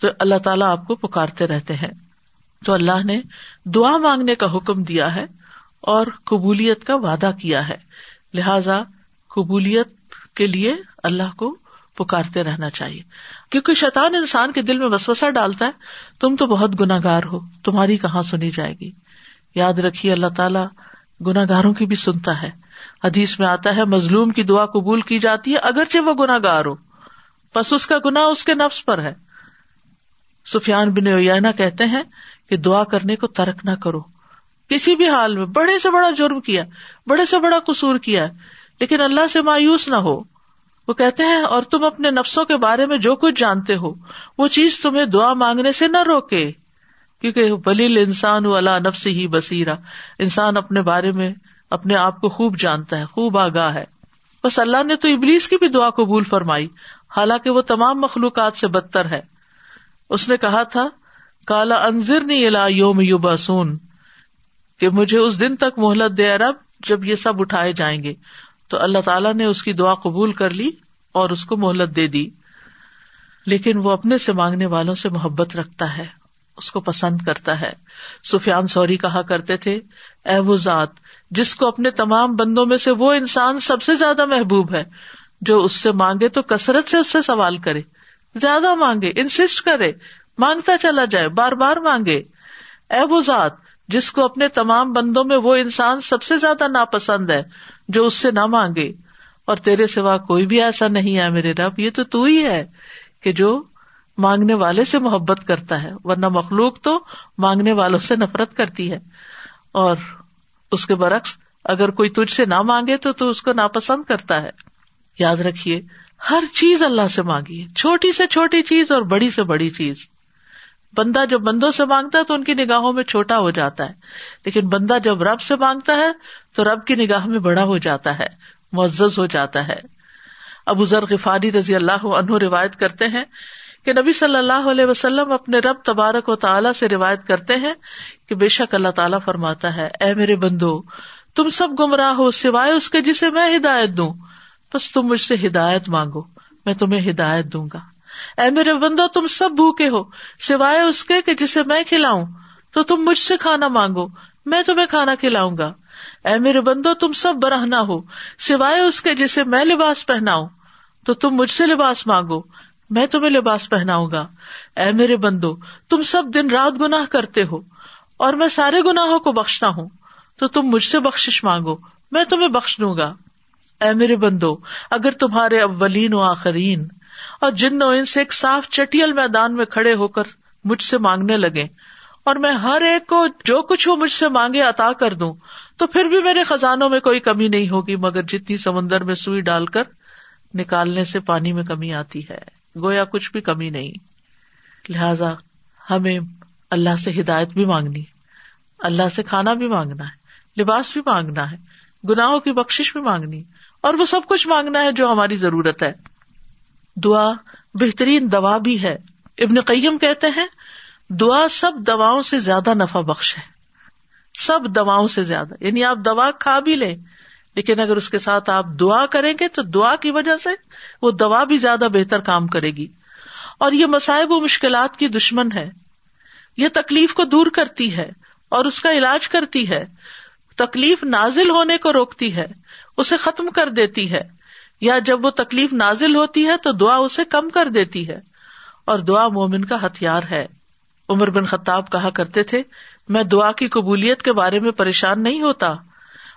تو اللہ تعالیٰ آپ کو پکارتے رہتے ہیں۔ تو اللہ نے دعا مانگنے کا حکم دیا ہے اور قبولیت کا وعدہ کیا ہے۔ لہذا قبولیت کے لیے اللہ کو پکارتے رہنا چاہیے۔ کیونکہ شیطان انسان کے دل میں وسوسا ڈالتا ہے، تم تو بہت گناگار ہو، تمہاری کہاں سنی جائے گی؟ یاد رکھیے، اللہ تعالیٰ گناگاروں کی بھی سنتا ہے۔ حدیث میں آتا ہے، مظلوم کی دعا قبول کی جاتی ہے اگرچہ وہ گناگار ہو، بس اس کا گنا اس کے نفس پر ہے۔ سفیان بن اوینا کہتے ہیں کہ دعا کرنے کو ترک نہ کرو۔ کسی بھی حال میں بڑے سے بڑا جرم کیا، بڑے سے بڑا قصور کیا، لیکن اللہ سے مایوس نہ ہو۔ وہ کہتے ہیں، اور تم اپنے نفسوں کے بارے میں جو کچھ جانتے ہو، وہ چیز تمہیں دعا مانگنے سے نہ روکے۔ کیونکہ بلیل انسان اللہ نفس ہی بسیرا انسان اپنے بارے میں اپنے آپ کو خوب جانتا ہے، خوب آگاہ ہے۔ بس اللہ نے تو ابلیس کی بھی دعا قبول فرمائی۔ حالانکہ وہ تمام مخلوقات سے بدتر ہے۔ اس نے کہا تھا، کالا انضر نہیں الا یوم یو بسون کہ مجھے اس دن تک مہلت دے ارب جب یہ سب اٹھائے جائیں گے۔ تو اللہ تعالیٰ نے اس کی دعا قبول کر لی اور اس کو مہلت دے دی۔ لیکن وہ اپنے سے مانگنے والوں سے محبت رکھتا ہے، اس کو پسند کرتا ہے۔ سفیان سوری کہا کرتے تھے، اے وہ ذات، جس کو اپنے تمام بندوں میں سے وہ انسان سب سے زیادہ محبوب ہے، جو اس سے مانگے تو کثرت سے اس سے سوال کرے۔ زیادہ مانگے انسسٹ کرے، مانگتا چلا جائے بار بار مانگے۔ اے وہ ذات، جس کو اپنے تمام بندوں میں وہ انسان سب سے زیادہ ناپسند ہے، جو اس سے نہ مانگے۔ اور تیرے سوا کوئی بھی ایسا نہیں ہے میرے رب، یہ تو تو ہی ہے کہ جو مانگنے والے سے محبت کرتا ہے، ورنہ مخلوق تو مانگنے والوں سے نفرت کرتی ہے۔ اور اس کے برعکس، اگر کوئی تجھ سے نہ مانگے تو تو اس کو ناپسند کرتا ہے۔ یاد رکھیے ہر چیز اللہ سے مانگیے چھوٹی سے چھوٹی چیز اور بڑی سے بڑی چیز۔ بندہ جب بندوں سے مانگتا ہے تو ان کی نگاہوں میں چھوٹا ہو جاتا ہے۔ لیکن بندہ جب رب سے مانگتا ہے تو رب کی نگاہ میں بڑا ہو جاتا ہے، معزز ہو جاتا ہے۔ ابو ذر غفاری رضی اللہ عنہ روایت کرتے ہیں کہ نبی صلی اللہ علیہ وسلم اپنے رب تبارک و تعالیٰ سے روایت کرتے ہیں کہ بے شک اللہ تعالیٰ فرماتا ہے، اے میرے بندو، تم سب گمراہ ہو، سوائے اس کے جسے میں ہدایت دوں۔ بس تم مجھ سے ہدایت مانگو، میں تمہیں ہدایت دوں گا۔ اے میرے بندو، تم سب بھوکے ہو، سوائے اس کے کہ جسے میں کھلاؤں۔ تو تم مجھ سے کھانا مانگو، میں تمہیں کھانا کھلاؤں گا۔ اے میرے بندو، تم سب برہنا ہو، سوائے اس کے جسے میں لباس پہناؤں۔ تو تم مجھ سے لباس مانگو، میں تمہیں لباس پہناؤں گا۔ اے میرے بندو، تم سب دن رات گناہ کرتے ہو، اور میں سارے گناہوں کو بخشتا ہوں۔ تو تم مجھ سے بخش مانگو، میں تمہیں بخش دوں گا۔ اے میرے بندو، اگر تمہارے اولین و آخرین اور جن ان سے ایک صاف چٹیل میدان میں کھڑے ہو کر مجھ سے مانگنے لگے اور میں ہر ایک کو جو کچھ وہ مجھ سے مانگے عطا کر دوں، تو پھر بھی میرے خزانوں میں کوئی کمی نہیں ہوگی، مگر جتنی سمندر میں سوئی ڈال کر نکالنے سے پانی میں کمی آتی ہے۔ گویا کچھ بھی کمی نہیں۔ لہذا ہمیں اللہ سے ہدایت بھی مانگنی اللہ سے کھانا بھی مانگنا ہے، لباس بھی مانگنا ہے، گناہوں کی بخش بھی مانگنی اور وہ سب کچھ مانگنا ہے جو ہماری ضرورت ہے۔ دعا بہترین دوا بھی ہے۔ ابن قیم کہتے ہیں، دعا سب دواؤں سے زیادہ نفع بخش ہے۔ سب دواؤں سے زیادہ۔ یعنی آپ دوا کھا بھی لیں، لیکن اگر اس کے ساتھ آپ دعا کریں گے تو دعا کی وجہ سے وہ دوا بھی زیادہ بہتر کام کرے گی۔ اور یہ مسائب و مشکلات کی دشمن ہے۔ یہ تکلیف کو دور کرتی ہے اور اس کا علاج کرتی ہے۔ تکلیف نازل ہونے کو روکتی ہے۔ اسے ختم کر دیتی ہے یا جب وہ تکلیف نازل ہوتی ہے تو دعا اسے کم کر دیتی ہے۔ اور دعا مومن کا ہتھیار ہے۔ عمر بن خطاب کہا کرتے تھے، میں دعا کی قبولیت کے بارے میں پریشان نہیں ہوتا،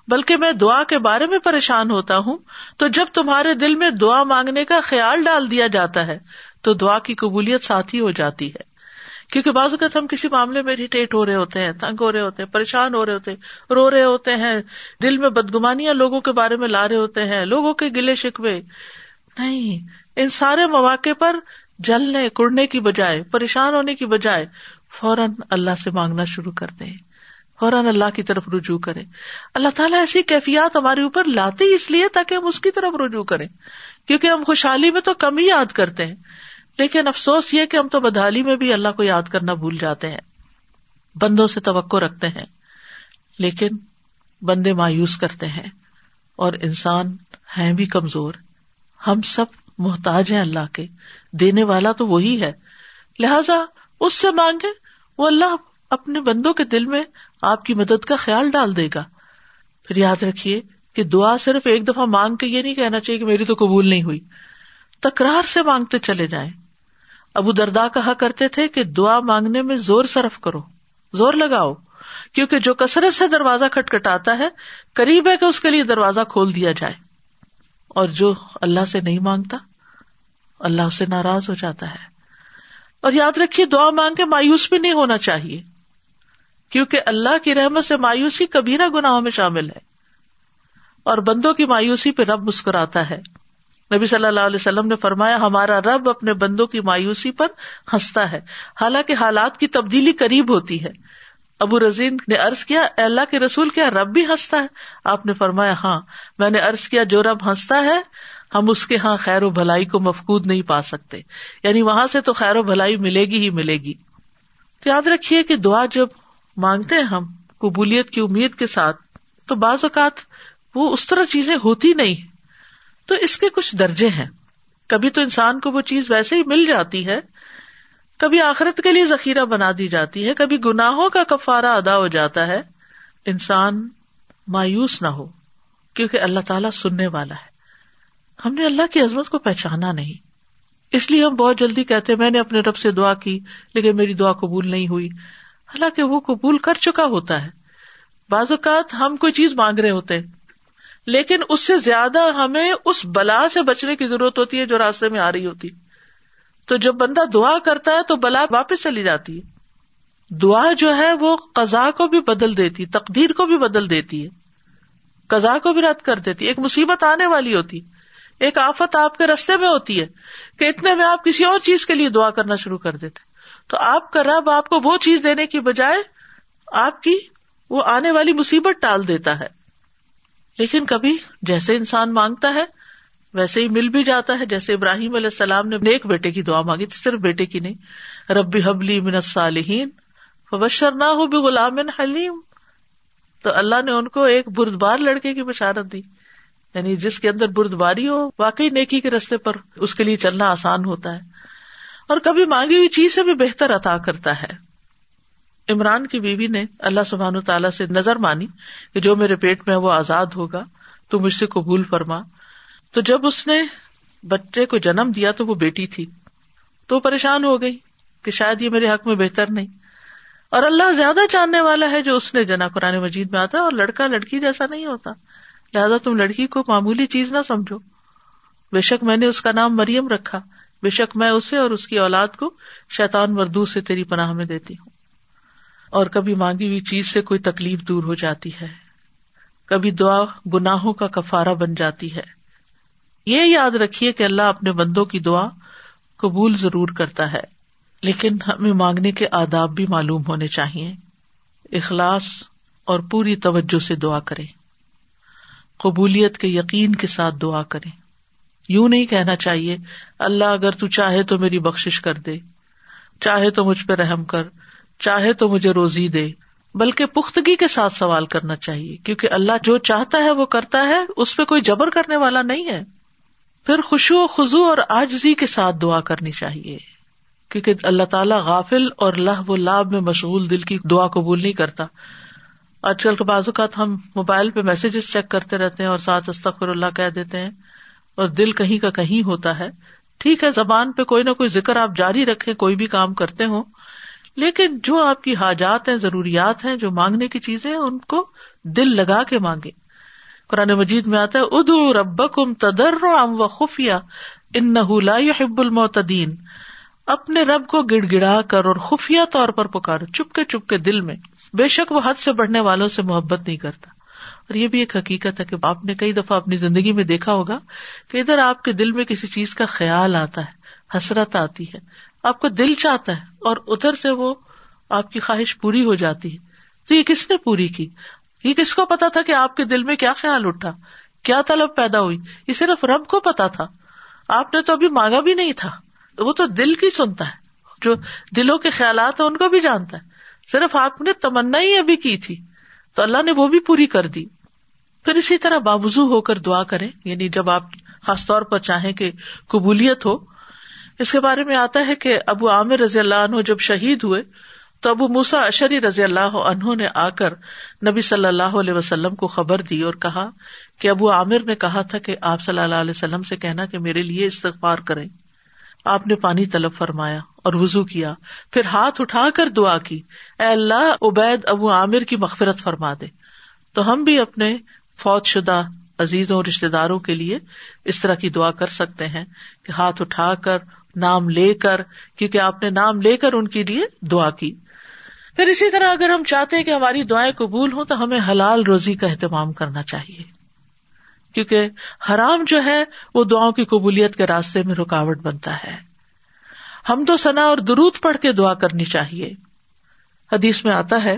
بلکہ میں دعا کے بارے میں پریشان ہوتا ہوں۔ تو جب تمہارے دل میں دعا مانگنے کا خیال ڈال دیا جاتا ہے، تو دعا کی قبولیت ساتھ ہی ہو جاتی ہے۔ کیونکہ بعض اوقات ہم کسی معاملے میں اریٹیٹ ہو رہے ہوتے ہیں، تنگ ہو رہے ہوتے ہیں، پریشان ہو رہے ہوتے ہیں، رو رہے ہوتے ہیں، دل میں بدگمانیاں لوگوں کے بارے میں لا رہے ہوتے ہیں، لوگوں کے گلے شکوے۔ نہیں، ان سارے مواقع پر جلنے، کڑنے کی بجائے، پریشان ہونے کی بجائے فوراً اللہ سے مانگنا شروع کر دیں۔ فوراً اللہ کی طرف رجوع کرے اللہ تعالیٰ ایسی کیفیات ہمارے اوپر لاتے ہی اس لیے تاکہ ہم اس کی طرف رجوع کریں۔ کیونکہ ہم خوشحالی میں تو کم ہی یاد کرتے ہیں۔ لیکن افسوس یہ کہ ہم تو بدحالی میں بھی اللہ کو یاد کرنا بھول جاتے ہیں۔ بندوں سے توقع رکھتے ہیں، لیکن بندے مایوس کرتے ہیں اور انسان ہے بھی کمزور۔ ہم سب محتاج ہیں اللہ کے۔ دینے والا تو وہی ہے۔ لہذا اس سے مانگے، وہ اللہ اپنے بندوں کے دل میں آپ کی مدد کا خیال ڈال دے گا۔ پھر یاد رکھیے کہ دعا صرف ایک دفعہ مانگ کے یہ نہیں کہنا چاہیے کہ میری تو قبول نہیں ہوئی۔ تکرار سے مانگتے چلے جائیں۔ ابو دردا کہا کرتے تھے کہ دعا مانگنے میں زور صرف کرو، زور لگاؤ، کیونکہ جو کثرت سے دروازہ کھٹکھٹاتا ہے، قریب ہے کہ اس کے لیے دروازہ کھول دیا جائے۔ اور جو اللہ سے نہیں مانگتا، اللہ اسے ناراض ہو جاتا ہے۔ اور یاد رکھیے، دعا مانگ کے مایوس بھی نہیں ہونا چاہیے، کیونکہ اللہ کی رحمت سے مایوسی کبھی نہ گناہوں میں شامل ہے۔ اور بندوں کی مایوسی پہ رب مسکراتا ہے۔ نبی صلی اللہ علیہ وسلم نے فرمایا، ہمارا رب اپنے بندوں کی مایوسی پر ہنستا ہے۔ حالانکہ حالات کی تبدیلی قریب ہوتی ہے۔ ابو رزین نے ارض کیا اللہ کے رسول، کیا رب بھی ہنستا ہے؟ آپ نے فرمایا ہاں۔ میں نے ارض کیا، جو رب ہنستا ہے، ہم اس کے ہاں خیر و بھلائی کو مفقود نہیں پا سکتے۔ یعنی وہاں سے تو خیر و بھلائی ملے گی ہی ملے گی۔ تو یاد رکھیے کہ دعا جب مانگتے ہیں ہم، قبولیت کی امید کے ساتھ، تو بعض اوقات وہ اس طرح چیزیں ہوتی نہیں۔ تو اس کے کچھ درجے ہیں۔ کبھی تو انسان کو وہ چیز ویسے ہی مل جاتی ہے، کبھی آخرت کے لیے ذخیرہ بنا دی جاتی ہے، کبھی گناہوں کا کفارہ ادا ہو جاتا ہے۔ انسان مایوس نہ ہو، کیونکہ اللہ تعالیٰ سننے والا ہے۔ ہم نے اللہ کی عظمت کو پہچانا نہیں۔ اس لیے ہم بہت جلدی کہتے میں نے اپنے رب سے دعا کی، لیکن میری دعا قبول نہیں ہوئی۔ حالانکہ وہ قبول کر چکا ہوتا ہے۔ بعض اوقات ہم کوئی چیز مانگ رہے ہوتے لیکن اس سے زیادہ ہمیں اس بلا سے بچنے کی ضرورت ہوتی ہے جو راستے میں آ رہی ہوتی تو جب بندہ دعا کرتا ہے تو بلا واپس چلی جاتی ہے۔ دعا جو ہے وہ قزا کو بھی بدل دیتی، تقدیر کو بھی بدل دیتی ہے۔ قزا کو بھی رد کر دیتی۔ ایک مصیبت آنے والی ہوتی۔ ایک آفت آپ کے رستے میں ہوتی ہے کہ اتنے میں آپ کسی اور چیز کے لیے دعا کرنا شروع کر دیتے۔ تو آپ کا رب آپ کو وہ چیز دینے کی بجائے آپ کی وہ آنے والی مصیبت ٹال دیتا ہے۔ لیکن کبھی جیسے انسان مانگتا ہے، ویسے ہی مل بھی جاتا ہے۔ جیسے ابراہیم علیہ السلام نے ایک بیٹے کی دعا مانگی تھی، صرف بیٹے کی نہیں۔ ربی حبلی من الصالحین فبشر نہ ہو بھی غلام حلیم۔ تو اللہ نے ان کو ایک بردبار لڑکے کی بشارت دی۔ یعنی جس کے اندر بردباری ہو، واقعی نیکی کے رستے پر اس کے لیے چلنا آسان ہوتا ہے۔ اور کبھی مانگی ہوئی چیز سے بھی بہتر عطا کرتا ہے۔ عمران کی بیوی نے اللہ سبحان و تعالیٰ سے نظر مانی کہ جو میرے پیٹ میں وہ آزاد ہوگا، تو مجھ سے قبول فرما۔ تو جب اس نے بچے کو جنم دیا تو وہ بیٹی تھی۔ تو وہ پریشان ہو گئی کہ شاید یہ میرے حق میں بہتر نہیں۔ اور اللہ زیادہ جاننے والا ہے جو اس نے جنا قرآن مجید میں آتا اور لڑکا لڑکی جیسا نہیں ہوتا۔ لہٰذا تم لڑکی کو معمولی چیز نہ سمجھو۔ بے شک میں نے اس کا نام مریم رکھا۔ بے شک میں اسے اور اس کی اولاد کو شیتان مردو سے تیری پناہ میں دیتی ہوں۔ اور کبھی مانگی ہوئی چیز سے کوئی تکلیف دور ہو جاتی ہے۔ کبھی دعا گناہوں کا کفارا بن جاتی ہے۔ یہ یاد رکھیے کہ اللہ اپنے بندوں کی دعا قبول ضرور کرتا ہے، لیکن ہمیں مانگنے کے آداب بھی معلوم ہونے چاہیے۔ اخلاص اور پوری توجہ سے دعا کرے قبولیت کے یقین کے ساتھ دعا کرے یوں نہیں کہنا چاہیے، اللہ اگر تو چاہے تو میری بخش کر دے، چاہے تو مجھ پہ رحم کر چاہے تو مجھے روزی دے، بلکہ پختگی کے ساتھ سوال کرنا چاہیے، کیونکہ اللہ جو چاہتا ہے وہ کرتا ہے، اس پہ کوئی جبر کرنے والا نہیں ہے۔ پھر خوشو و خزو اور آجزی کے ساتھ دعا کرنی چاہیے، کیونکہ اللہ تعالیٰ غافل اور لہ و لاب میں مشغول دل کی دعا قبول نہیں کرتا۔ آج کل کے بعض اوقات ہم موبائل پہ میسجز چیک کرتے رہتے ہیں اور ساتھ استخر اللہ کہہ دیتے ہیں، اور دل کہیں کا کہیں ہوتا ہے۔ ٹھیک ہے، زبان پہ کوئی نہ کوئی ذکر آپ جاری رکھے کوئی بھی کام کرتے ہوں۔ لیکن جو آپ کی حاجات ہیں، ضروریات ہیں، جو مانگنے کی چیزیں ان کو دل لگا کے مانگے قرآن مجید میں آتا ہے ادو رب کم تدر و خفیہ ان نہ حب المعتدین۔ اپنے رب کو گڑ گڑا کر اور خفیہ طور پر پکارو چپ کے چپ کے دل میں۔ بے شک وہ حد سے بڑھنے والوں سے محبت نہیں کرتا۔ اور یہ بھی ایک حقیقت ہے کہ آپ نے کئی دفعہ اپنی زندگی میں دیکھا ہوگا کہ ادھر آپ کے دل میں کسی چیز کا خیال آتا ہے، حسرت آتی ہے۔ آپ کا دل چاہتا ہے اور ادھر سے وہ آپ کی خواہش پوری ہو جاتی ہے۔ تو یہ کس نے پوری کی؟ یہ کس کو پتا تھا کہ آپ کے دل میں کیا خیال اٹھا؟ کیا طلب پیدا ہوئی؟ یہ صرف رب کو پتا تھا۔ آپ نے تو ابھی مانگا بھی نہیں تھا۔ وہ تو دل کی سنتا ہے۔ جو دلوں کے خیالات ہیں ان کو بھی جانتا ہے۔ صرف آپ نے تمنا ہی ابھی کی تھی۔ تو اللہ نے وہ بھی پوری کر دی۔ پھر اسی طرح بابزو ہو کر دعا کریں۔ یعنی جب آپ خاص طور پر چاہیں کہ قبولیت ہو اس کے بارے میں آتا ہے کہ ابو عامر رضی اللہ عنہ جب شہید ہوئے تو ابو موسا اشری رضی اللہ عنہ نے آ کر نبی صلی اللہ علیہ وسلم کو خبر دی اور کہا کہ ابو عامر نے کہا تھا کہ آپ صلی اللہ علیہ وسلم سے کہنا کہ میرے لیے استغفار کریں۔ آپ نے پانی طلب فرمایا اور وزو کیا۔ پھر ہاتھ اٹھا کر دعا کی۔ اے اللہ، عبید ابو عامر کی مغفرت فرما دے۔ تو ہم بھی اپنے فوج شدہ عزیزوں رشتے داروں کے لیے اس طرح کی دعا کر سکتے ہیں کہ ہاتھ اٹھا کر نام لے کر، کیونکہ آپ نے نام لے کر ان کے لیے دعا کی۔ پھر اسی طرح اگر ہم چاہتے ہیں کہ ہماری دعائیں قبول ہوں، تو ہمیں حلال روزی کا اہتمام کرنا چاہیے۔ کیونکہ حرام جو ہے، وہ دعاؤں کی قبولیت کے راستے میں رکاوٹ بنتا ہے۔ ہم تو سنا اور درود پڑھ کے دعا کرنی چاہیے۔ حدیث میں آتا ہے،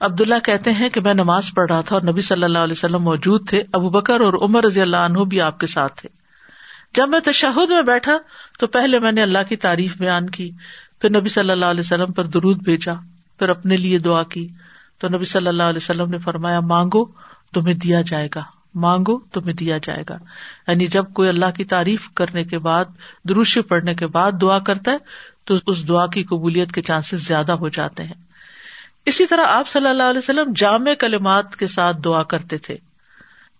عبداللہ کہتے ہیں کہ میں نماز پڑھ رہا تھا اور نبی صلی اللہ علیہ وسلم موجود تھے۔ ابو بکر اور عمر رضی اللہ عنہ بھی آپ کے ساتھ تھے۔ جب میں تشہد میں بیٹھا تو پہلے میں نے اللہ کی تعریف بیان کی، پھر نبی صلی اللہ علیہ وسلم پر درود بھیجا، پھر اپنے لیے دعا کی۔ تو نبی صلی اللہ علیہ وسلم نے فرمایا، مانگو تمہیں دیا جائے گا، مانگو تمہیں دیا جائے گا۔ یعنی جب کوئی اللہ کی تعریف کرنے کے بعد دروش پڑھنے کے بعد دعا کرتا ہے، تو اس دعا کی قبولیت کے چانسز زیادہ ہو جاتے ہیں۔ اسی طرح آپ صلی اللہ علیہ وسلم جامع کلمات کے ساتھ دعا کرتے تھے،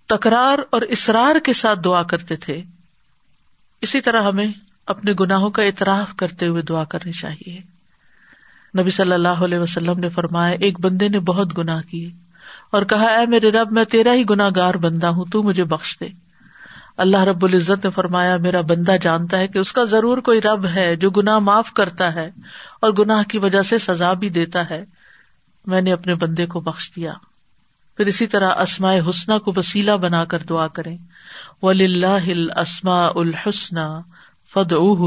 تکرار اور اسرار کے ساتھ دعا کرتے تھے۔ اسی طرح ہمیں اپنے گناہوں کا اعتراف کرتے ہوئے دعا کرنی چاہیے۔ نبی صلی اللہ علیہ وسلم نے فرمایا، ایک بندے نے بہت گناہ کیے اور کہا، اے میرے رب، میں تیرا ہی گناہ گار بندہ ہوں، تو مجھے بخش دے۔ اللہ رب العزت نے فرمایا، میرا بندہ جانتا ہے کہ اس کا ضرور کوئی رب ہے جو گناہ معاف کرتا ہے اور گناہ کی وجہ سے سزا بھی دیتا ہے۔ میں نے اپنے بندے کو بخش دیا۔ پھر اسی طرح اسماء حسنہ کو وسیلہ بنا کر دعا کرے ولی اللہ اسما الحسن فد او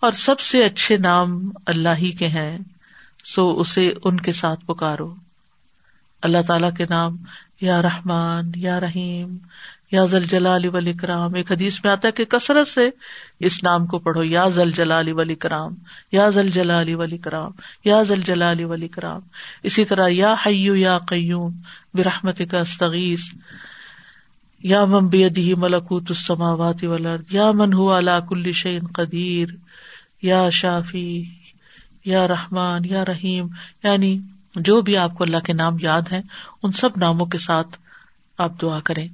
اور سب سے اچھے نام اللہ ہی کے ہیں، سو اسے ان کے ساتھ پکارو۔ اللہ تعالی کے نام، یا رحمان، یا رحیم، یا زل جلال ولی کرام ایک حدیث میں آتا ہے کہ کثرت سے اس نام کو پڑھو، یا زل جلال ولی کرام یا زل جلال ولی کرام یا زل جلال ولی کرام اسی طرح، یا حیو یا قیوم برحمت کا استغیث۔ یا من بیدہ ملکوت السماوات والارض، یا من ہوا علا کل شیء قدیر، یا شافی، یا رحمان، یا رحیم یعنی جو بھی آپ کو اللہ کے نام یاد ہیں، ان سب ناموں کے ساتھ آپ دعا کریں۔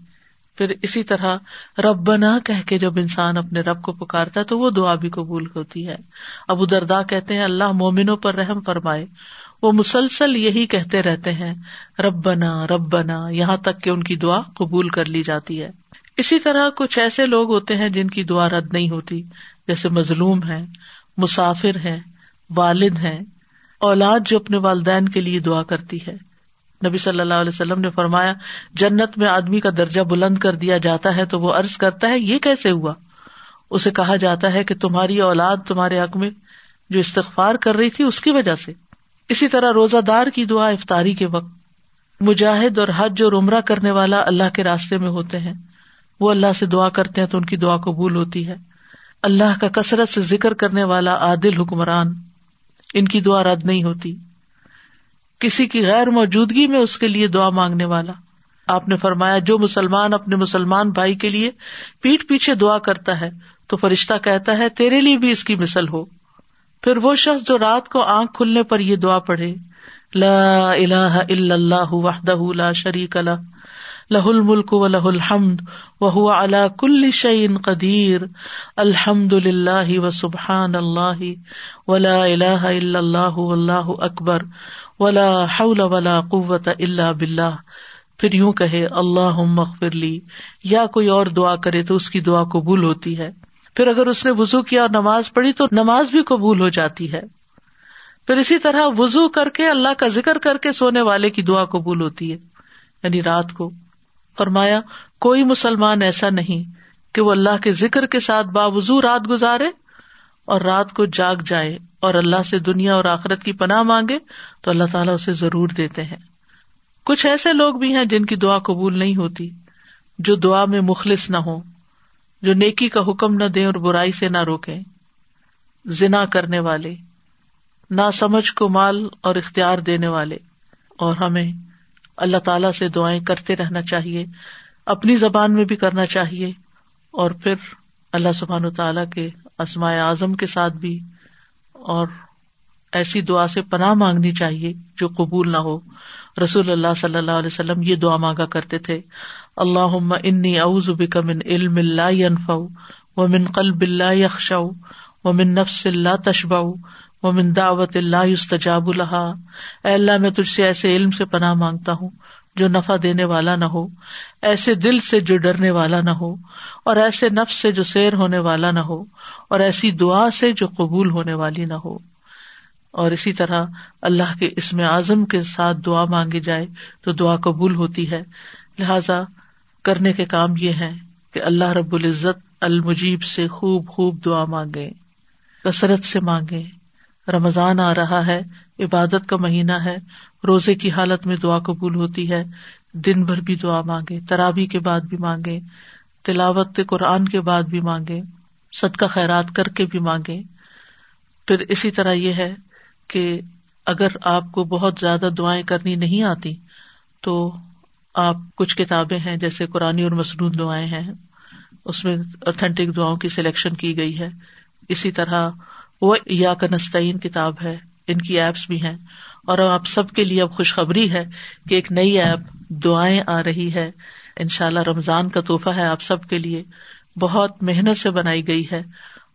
پھر اسی طرح رب بنا کہ جب انسان اپنے رب کو پکارتا ہے تو وہ دعا بھی قبول ہوتی ہے۔ ابو دردا کہتے ہیں، اللہ مومنوں پر رحم فرمائے۔ وہ مسلسل یہی کہتے رہتے ہیں رب بنا رب بنا یہاں تک کہ ان کی دعا قبول کر لی جاتی ہے۔ اسی طرح کچھ ایسے لوگ ہوتے ہیں جن کی دعا رد نہیں ہوتی، جیسے مظلوم ہے مسافر ہے والد ہے اولاد جو اپنے والدین کے لیے دعا کرتی ہے۔ نبی صلی اللہ علیہ وسلم نے فرمایا، جنت میں آدمی کا درجہ بلند کر دیا جاتا ہے تو وہ ارض کرتا ہے، یہ کیسے ہوا؟ اسے کہا جاتا ہے کہ تمہاری اولاد تمہارے حق میں جو استغفار کر رہی تھی اس کی وجہ سے۔ اسی طرح روزہ دار کی دعا افطاری کے وقت مجاہد اور حج اور عمرہ کرنے والا اللہ کے راستے میں ہوتے ہیں۔ وہ اللہ سے دعا کرتے ہیں تو ان کی دعا قبول ہوتی ہے۔ اللہ کا کثرت سے ذکر کرنے والا عادل حکمران، ان کی دعا رد نہیں ہوتی۔ کسی کی غیر موجودگی میں اس کے لیے دعا مانگنے والا۔ آپ نے فرمایا، جو مسلمان اپنے مسلمان بھائی کے لیے پیٹ پیچھے دعا کرتا ہے، تو فرشتہ کہتا ہے، تیرے لیے بھی اس کی مثل ہو۔ پھر وہ شخص جو رات کو آنکھ کھلنے پر یہ دعا پڑھے، لا الہ الا اللہ وحدہ لا شریک لہ لہ الملک و لہ الحمد و علا کل شعین قدیر، الحمد للہ و سبحان اللہ ولا الہ الا اللہ واللہ اکبر ولا حول ولا قوت الا باللہ۔ پھر یوں کہے اللہ مغفر لی، یا کوئی اور دعا کرے تو اس کی دعا قبول ہوتی ہے۔ پھر اگر اس نے وزو کیا اور نماز پڑھی تو نماز بھی قبول ہو جاتی ہے۔ پھر اسی طرح وزو کر کے اللہ کا ذکر کر کے سونے والے کی دعا قبول ہوتی ہے۔ یعنی رات کو۔ فرمایا، کوئی مسلمان ایسا نہیں کہ وہ اللہ کے ذکر کے ساتھ باوضو رات گزارے اور رات کو جاگ جائے اور اللہ سے دنیا اور آخرت کی پناہ مانگے تو اللہ تعالیٰ اسے ضرور دیتے ہیں۔ کچھ ایسے لوگ بھی ہیں جن کی دعا قبول نہیں ہوتی، جو دعا میں مخلص نہ ہو جو نیکی کا حکم نہ دیں اور برائی سے نہ روکیں۔ زنا کرنے والے نہ سمجھ کو مال اور اختیار دینے والے۔ اور ہمیں اللہ تعالی سے دعائیں کرتے رہنا چاہیے، اپنی زبان میں بھی کرنا چاہیے۔ اور پھر اللہ سبحان و تعالیٰ کے اسماء اعظم کے ساتھ بھی اور ایسی دعا سے پناہ مانگنی چاہیے جو قبول نہ ہو۔ رسول اللہ صلی اللہ علیہ وسلم یہ دعا مانگا کرتے تھے۔ اللہ انی اعوذ بک من علم لا ينفع ومن قلب لا يخشع ومن نفس لا تشبع ومن دعوت لا يستجاب لها اے اللہ، میں تجھ سے ایسے علم سے پناہ مانگتا ہوں جو نفع دینے والا نہ ہو، ایسے دل سے جو ڈرنے والا نہ ہو، اور ایسے نفس سے جو سیر ہونے والا نہ ہو، اور ایسی دعا سے جو قبول ہونے والی نہ ہو۔ اور اسی طرح اللہ کے اسم اعظم کے ساتھ دعا مانگی جائے تو دعا قبول ہوتی ہے۔ لہذا کرنے کے کام یہ ہے کہ اللہ رب العزت المجیب سے خوب خوب دعا مانگے، کثرت سے مانگے۔ رمضان آ رہا ہے، عبادت کا مہینہ ہے، روزے کی حالت میں دعا قبول ہوتی ہے، دن بھر بھی دعا مانگے ترابی کے بعد بھی مانگے، تلاوت قرآن کے بعد بھی مانگے، صدقہ خیرات کر کے بھی مانگے۔ پھر اسی طرح یہ ہے کہ اگر آپ کو بہت زیادہ دعائیں کرنی نہیں آتی تو آپ کچھ کتابیں ہیں جیسے قرآن اور مصنون دعائیں ہیں، اس میں اوتھینٹک دعاؤں کی سلیکشن کی گئی ہے۔ اسی طرح وہ یا کنستین کتاب ہے، ان کی ایپس بھی ہیں۔ اور آپ سب کے لیے اب خوشخبری ہے کہ ایک نئی ایپ دعائیں آ رہی ہے۔ ان شاء اللہ رمضان کا تحفہ ہے آپ سب کے لیے۔ بہت محنت سے بنائی گئی ہے۔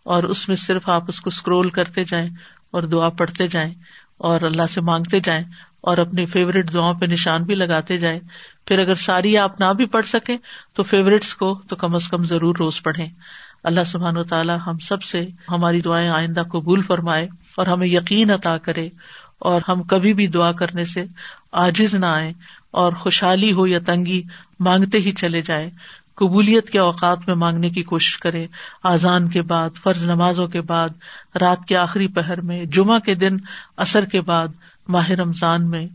اور اس میں صرف آپ اس کو اسکرول کرتے جائیں اور دعا پڑھتے جائیں اور اللہ سے مانگتے جائیں اور اپنی فیوریٹ دعاؤں پہ نشان بھی لگاتے جائیں۔ پھر اگر ساری آپ نہ بھی پڑھ سکیں تو فیوریٹس کو تو کم از کم ضرور روز پڑھیں۔ اللہ سبحان و تعالیٰ ہم سب سے ہماری دعائیں آئندہ قبول فرمائے اور ہمیں یقین عطا کرے اور ہم کبھی بھی دعا کرنے سے آجز نہ آئے اور خوشحالی ہو یا تنگی مانگتے ہی چلے جائیں۔ قبولیت کے اوقات میں مانگنے کی کوشش کرے، آزان کے بعد، فرض نمازوں کے بعد، رات کے آخری پہر میں، جمعہ کے دن اثر کے بعد، ماہ رمضان میں،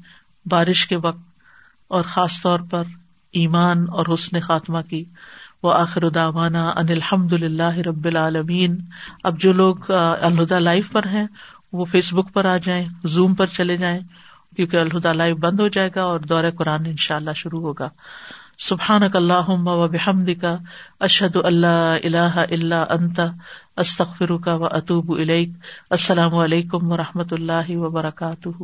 بارش کے وقت، اور خاص طور پر ایمان اور حسن خاتمہ کی۔ وہ آخر داوانا ان الحمد للہ رب العالمین۔ اب جو لوگ الہدا لائیو پر ہیں، وہ فیس بک پر آ جائیں، زوم پر چلے جائیں، کیونکہ الہدا لائیو بند ہو جائے گا اور دور قرآن ان شاء اللہ شروع ہوگا۔ سبحان اللہ و بحمد کا اشد اللہ اللہ اللہ انت استخر کا و اطوب السلام علیکم و رحمۃ اللہ وبرکاتہ۔